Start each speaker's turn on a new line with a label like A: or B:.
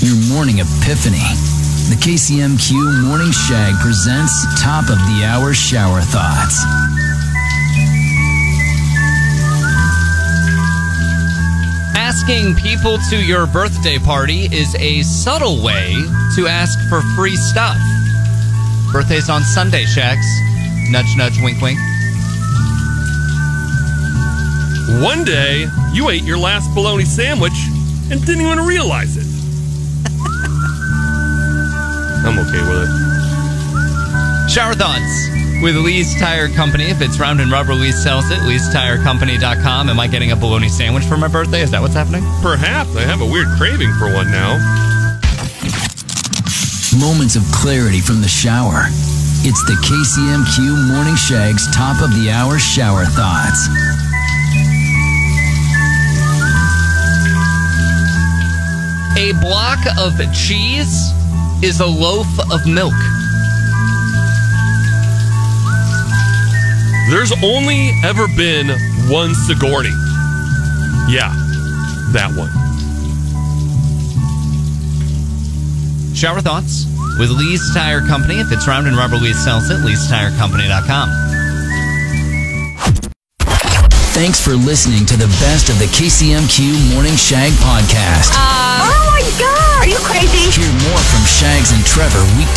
A: your morning epiphany. The KCMQ Morning Shag presents Top of the Hour Shower Thoughts.
B: Asking people to your birthday party is a subtle way to ask for free stuff. Birthday's on Sunday, Shags. Nudge, nudge, wink, wink.
C: One day, you ate your last bologna sandwich and didn't even realize it. I'm okay with it.
B: Shower thoughts with Lee's Tire Company. If it's round and rubber, Lee sells it. Lee'sTireCompany.com. Am I getting a bologna sandwich for my birthday? Is that what's happening?
C: Perhaps I have a weird craving for one now.
A: Moments of clarity from the shower. It's the KCMQ Morning Shag's Top of the Hour Shower Thoughts.
B: A block of cheese is a loaf of milk.
C: There's only ever been one Sigourney. Yeah, that one.
B: Shower thoughts with Lee's Tire Company. If it's round and rubber, Lee sells it. Lee'sTireCompany.com.
A: Thanks for listening to the best of the KCMQ Morning Shag podcast.
D: Uh, oh my god!